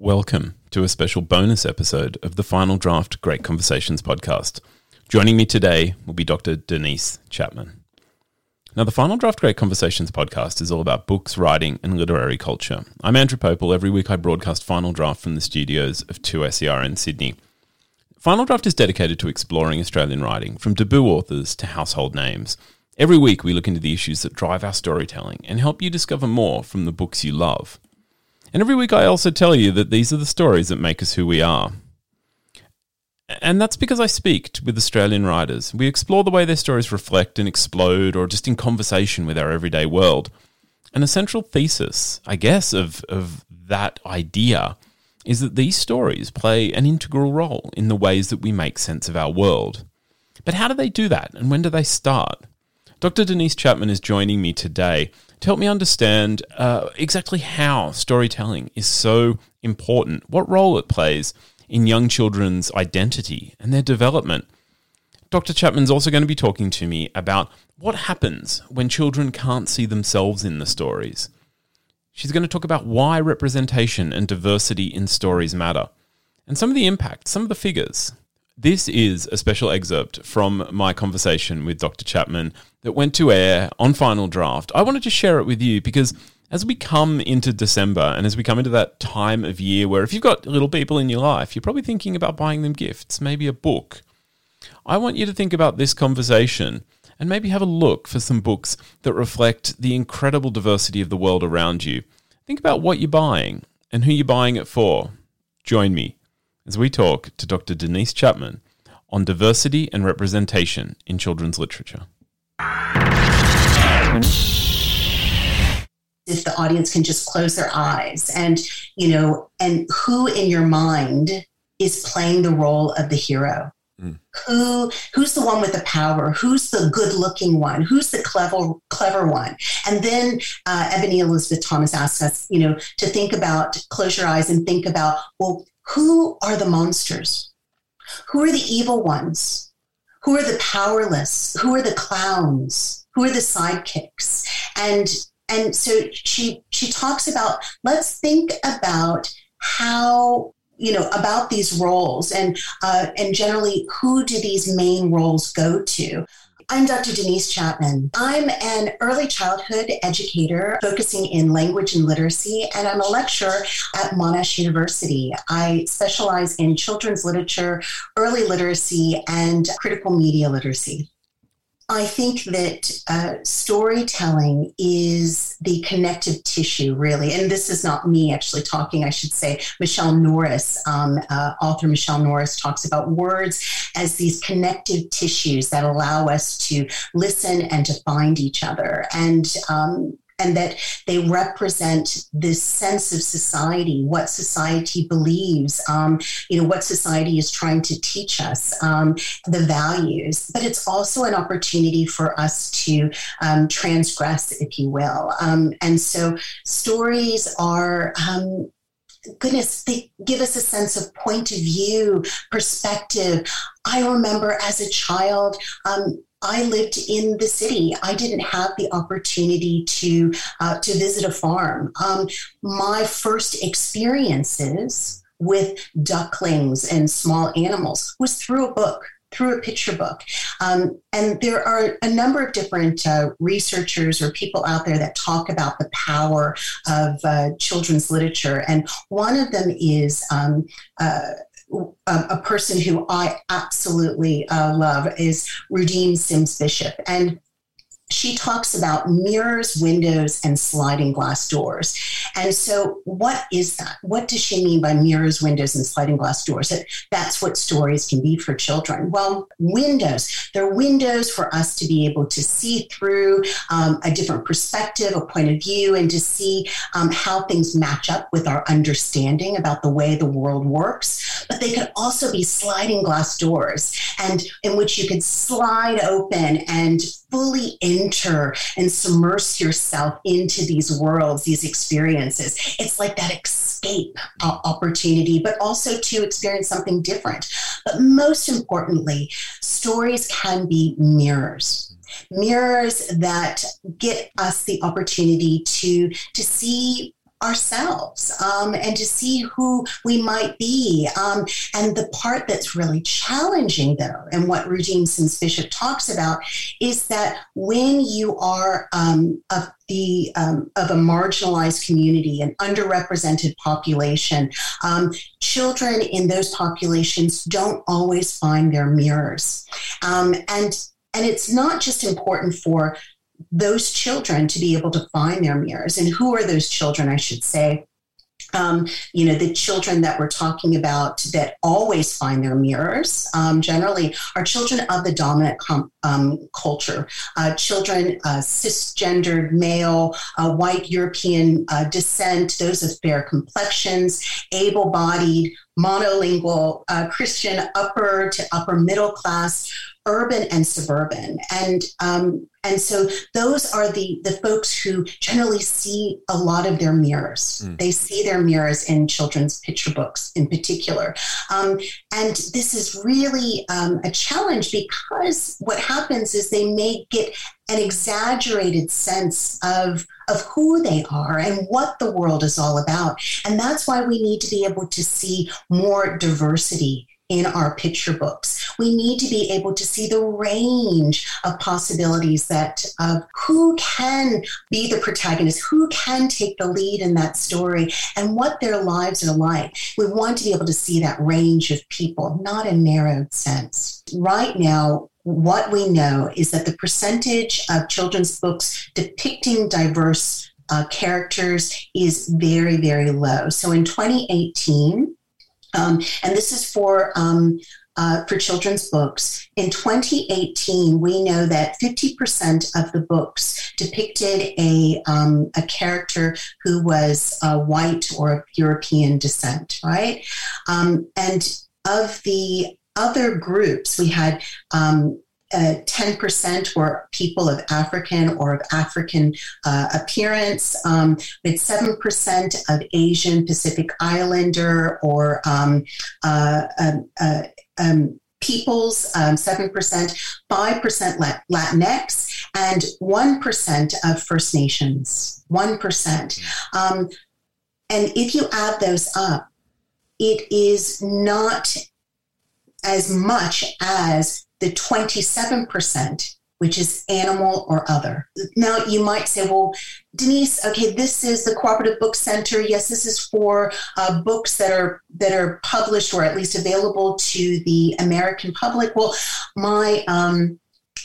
Welcome to a special bonus episode of the Final Draft Great Conversations podcast. Joining me today will be Dr. Denise Chapman. Now, the Final Draft Great Conversations podcast is all about books, writing, and literary culture. I'm Andrew Pople. Every week I broadcast Final Draft from the studios of 2SER in Sydney. Final Draft is dedicated to exploring Australian writing, from debut authors to household names. Every week we look into the issues that drive our storytelling and help you discover more from the books you love. And every week I also tell you that these are the stories that make us who we are. And that's because I speak with Australian writers. We explore the way their stories reflect and explode, or just in conversation with our everyday world. And An essential thesis, I guess, of, of that idea is that these stories play an integral role in the ways that we make sense of our world. But how do they do that, and when do they start? Dr. Denise Chapman is joining me today to help me understand uh, exactly how storytelling is so important, what role it plays in young children's identity and their development. Dr. Chapman's also going to be talking to me about what happens when children can't see themselves in the stories. She's going to talk about why representation and diversity in stories matter and some of the impact, some of the figures. This is a special excerpt from my conversation with Dr. Chapman that went to air on Final Draft. I wanted to share it with you because as we come into December and as we come into that time of year where if you've got little people in your life, you're probably thinking about buying them gifts, maybe a book. I want you to think about this conversation and maybe have a look for some books that reflect the incredible diversity of the world around you. Think about what you're buying and who you're buying it for. Join me as we talk to Dr. Denise Chapman on diversity and representation in children's literature if the audience can just close their eyes and you know and who in your mind is playing the role of the hero mm. who who's the one with the power who's the good looking one who's the clever clever one and then uh, ebony elizabeth thomas asks us you know to think about close your eyes and think about well who are the monsters? Who are the evil ones? Who are the powerless? Who are the clowns? Who are the sidekicks? And and so she she talks about let's think about how you know about these roles and uh, and generally who do these main roles go to I'm Dr. Denise Chapman. I'm an early childhood educator focusing in language and literacy, and I'm a lecturer at Monash University. I specialize in children's literature, early literacy, and critical media literacy. I think that uh, storytelling is the connective tissue, really. And this is not me actually talking, I should say. Michele Norris, um, uh, author Michele Norris, talks about words as these connective tissues that allow us to listen and to find each other. And um, and that they represent this sense of society, what society believes, um, you know, what society is trying to teach us, um, the values. But it's also an opportunity for us to um, transgress, if you will. Um, and so stories are um, goodness, they give us a sense of point of view, perspective. I remember as a child, um, I lived in the city. I didn't have the opportunity to uh, to visit a farm. Um, my first experiences with ducklings and small animals was through a book through a picture book. Um, and there are a number of different uh, researchers or people out there that talk about the power of uh, children's literature. And one of them is um, uh, a, person who I absolutely uh, love is Rudine Sims Bishop. And she talks about mirrors, windows, and sliding glass doors. And so, what is that? What does she mean by mirrors, windows, and sliding glass doors? That that's what stories can be for children. Well, windows, they're windows for us to be able to see through um, a different perspective, a point of view, and to see um, how things match up with our understanding about the way the world works. But they could also be sliding glass doors, and in which you could slide open and fully enter and submerge yourself into these worlds, these experiences. It's like that escape opportunity, but also to experience something different. But most importantly, stories can be mirrors mirrors that get us the opportunity to to see ourselves um, and to see who we might be. Um, and the part that's really challenging, though, and what Rudine Bishop talks about, is that when you are um, of the um, of a marginalized community, an underrepresented population, um, children in those populations don't always find their mirrors, um, and and it's not just important for those children to be able to find their mirrors. And who are those children, I should say? Um, you know, the children that we're talking about that always find their mirrors um, generally are children of the dominant com- um, culture. Uh, children, uh, cisgendered male, uh, white European uh, descent, those of fair complexions, able bodied, monolingual, uh, Christian upper to upper middle class, urban and suburban. And um, and so those are the the folks who generally see a lot of their mirrors. Mm. They see their mirrors in children's picture books in particular. Um, and this is really um, a challenge because what happens is they may get an exaggerated sense of of who they are and what the world is all about. And that's why we need to be able to see more diversity in our picture books. We need to be able to see the range of possibilities that of who can be the protagonist, who can take the lead in that story, and what their lives are like. We want to be able to see that range of people, not a narrowed sense. Right now, what we know is that the percentage of children's books depicting diverse uh, characters is very, very low. So in 2018, um, and this is for um, uh, for children's books. In 2018, we know that 50% of the books depicted a, um, a character who was uh, white or of European descent, right? Um, and of the other groups, we had um, uh, 10% were people of African or of African uh, appearance, um, with 7% of Asian Pacific Islander or um, uh, um, uh um, peoples, 7%, 5% Latinx, and 1% of First Nations. 1%. Um, and if you add those up, it is not as much as the 27%, which is animal or other. Now, you might say, well, Denise, okay, this is the Cooperative Book Center. Yes, this is for uh, books that are that are published or at least available to the American public. Well, my um,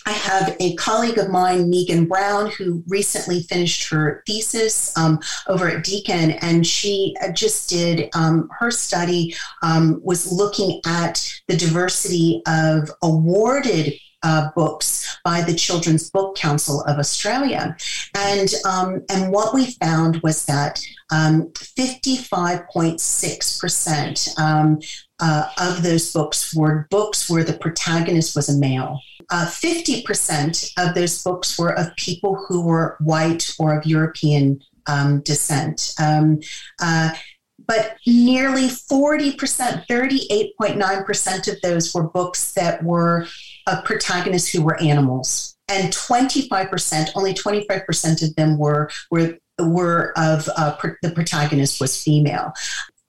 I have a colleague of mine, Megan Brown, who recently finished her thesis um, over at Deakin, and she uh, just did um, her study um, was looking at the diversity of awarded uh, books by the Children's Book Council of Australia, and um, and what we found was that um, fifty five point six percent um, uh, of those books were books where the protagonist was a male. Uh, 50% of those books were of people who were white or of European um, descent. Um, uh, but nearly 40%, 38.9% of those were books that were of protagonists who were animals. And 25%, only 25% of them were, were were of uh, pr- the protagonist was female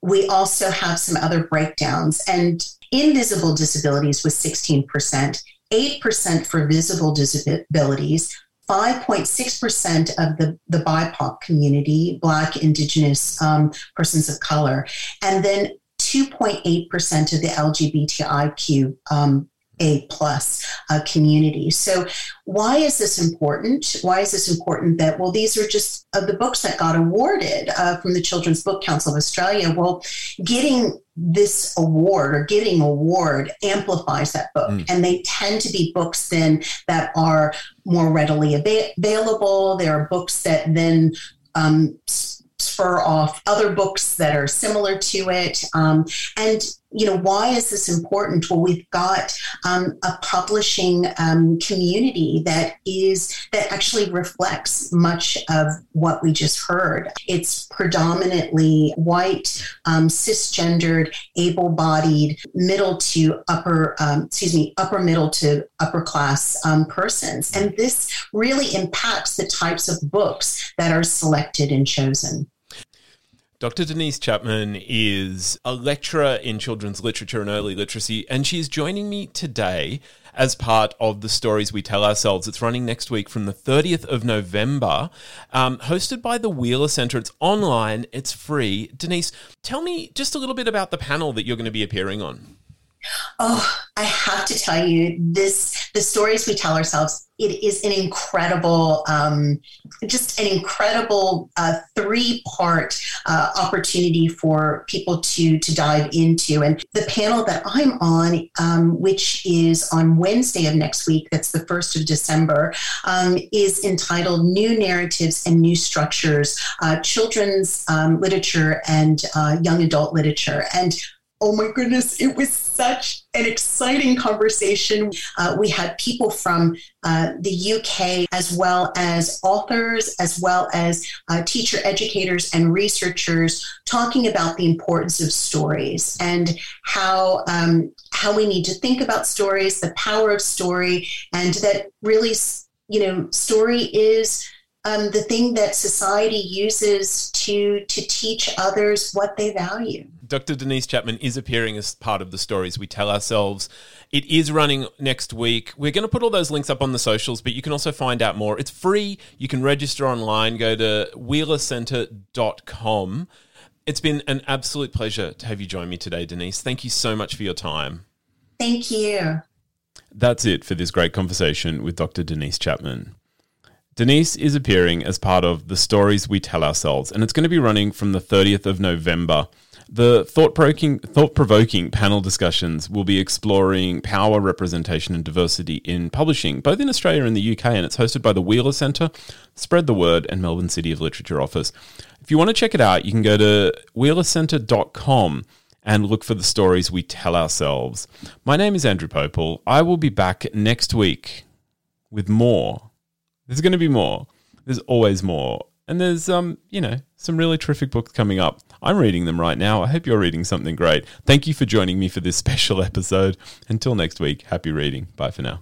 we also have some other breakdowns. And invisible disabilities was 16%, 8% for visible disabilities, 5.6% of the, the BIPOC community, Black, Indigenous um, persons of color, and then 2.8% of the LGBTIQ um, a plus uh, community. So, why is this important? Why is this important that, well, these are just uh, the books that got awarded uh, from the Children's Book Council of Australia? Well, getting this award or getting award amplifies that book. Mm. And they tend to be books then that are more readily available. There are books that then um, spur off other books that are similar to it. Um, and you know, why is this important? Well, we've got um, a publishing um, community that is that actually reflects much of what we just heard. It's predominantly white, um, cisgendered, able-bodied, middle to upper, um, excuse me, upper middle to upper class um, persons, and this really impacts the types of books that are selected and chosen. Dr. Denise Chapman is a lecturer in children's literature and early literacy, and she's joining me today as part of the stories we tell ourselves. It's running next week from the 30th of November, um, hosted by the Wheeler Centre. It's online, it's free. Denise, tell me just a little bit about the panel that you're going to be appearing on. Oh, I have to tell you, this the stories we tell ourselves. It is an incredible, um, just an incredible uh, three part uh, opportunity for people to to dive into. And the panel that I'm on, um, which is on Wednesday of next week, that's the first of December, um, is entitled "New Narratives and New Structures: uh, Children's um, Literature and uh, Young Adult Literature." And oh my goodness, it was such an exciting conversation. Uh, we had people from uh, the UK, as well as authors, as well as uh, teacher educators and researchers, talking about the importance of stories and how um, how we need to think about stories, the power of story, and that really, you know, story is. Um, the thing that society uses to to teach others what they value. Dr. Denise Chapman is appearing as part of the stories we tell ourselves. It is running next week. We're going to put all those links up on the socials, but you can also find out more. It's free. You can register online. Go to wheelercentre.com. It's been an absolute pleasure to have you join me today, Denise. Thank you so much for your time. Thank you. That's it for this great conversation with Dr. Denise Chapman. Denise is appearing as part of the stories we tell ourselves, and it's going to be running from the 30th of November the thought-provoking, panel discussions will be exploring power, representation, and diversity in publishing, both in Australia and the UK, and it's hosted by the Wheeler Centre, Spread the Word, and Melbourne City of Literature Office. If you want to check it out, you can go to wheelercentre.com and look for the stories we tell ourselves. My name is Andrew Pople. I will be back next week with more. There's going to be more. There's always more. And there's um, you know, some really terrific books coming up. I'm reading them right now. I hope you're reading something great. Thank you for joining me for this special episode. Until next week, happy reading. Bye for now.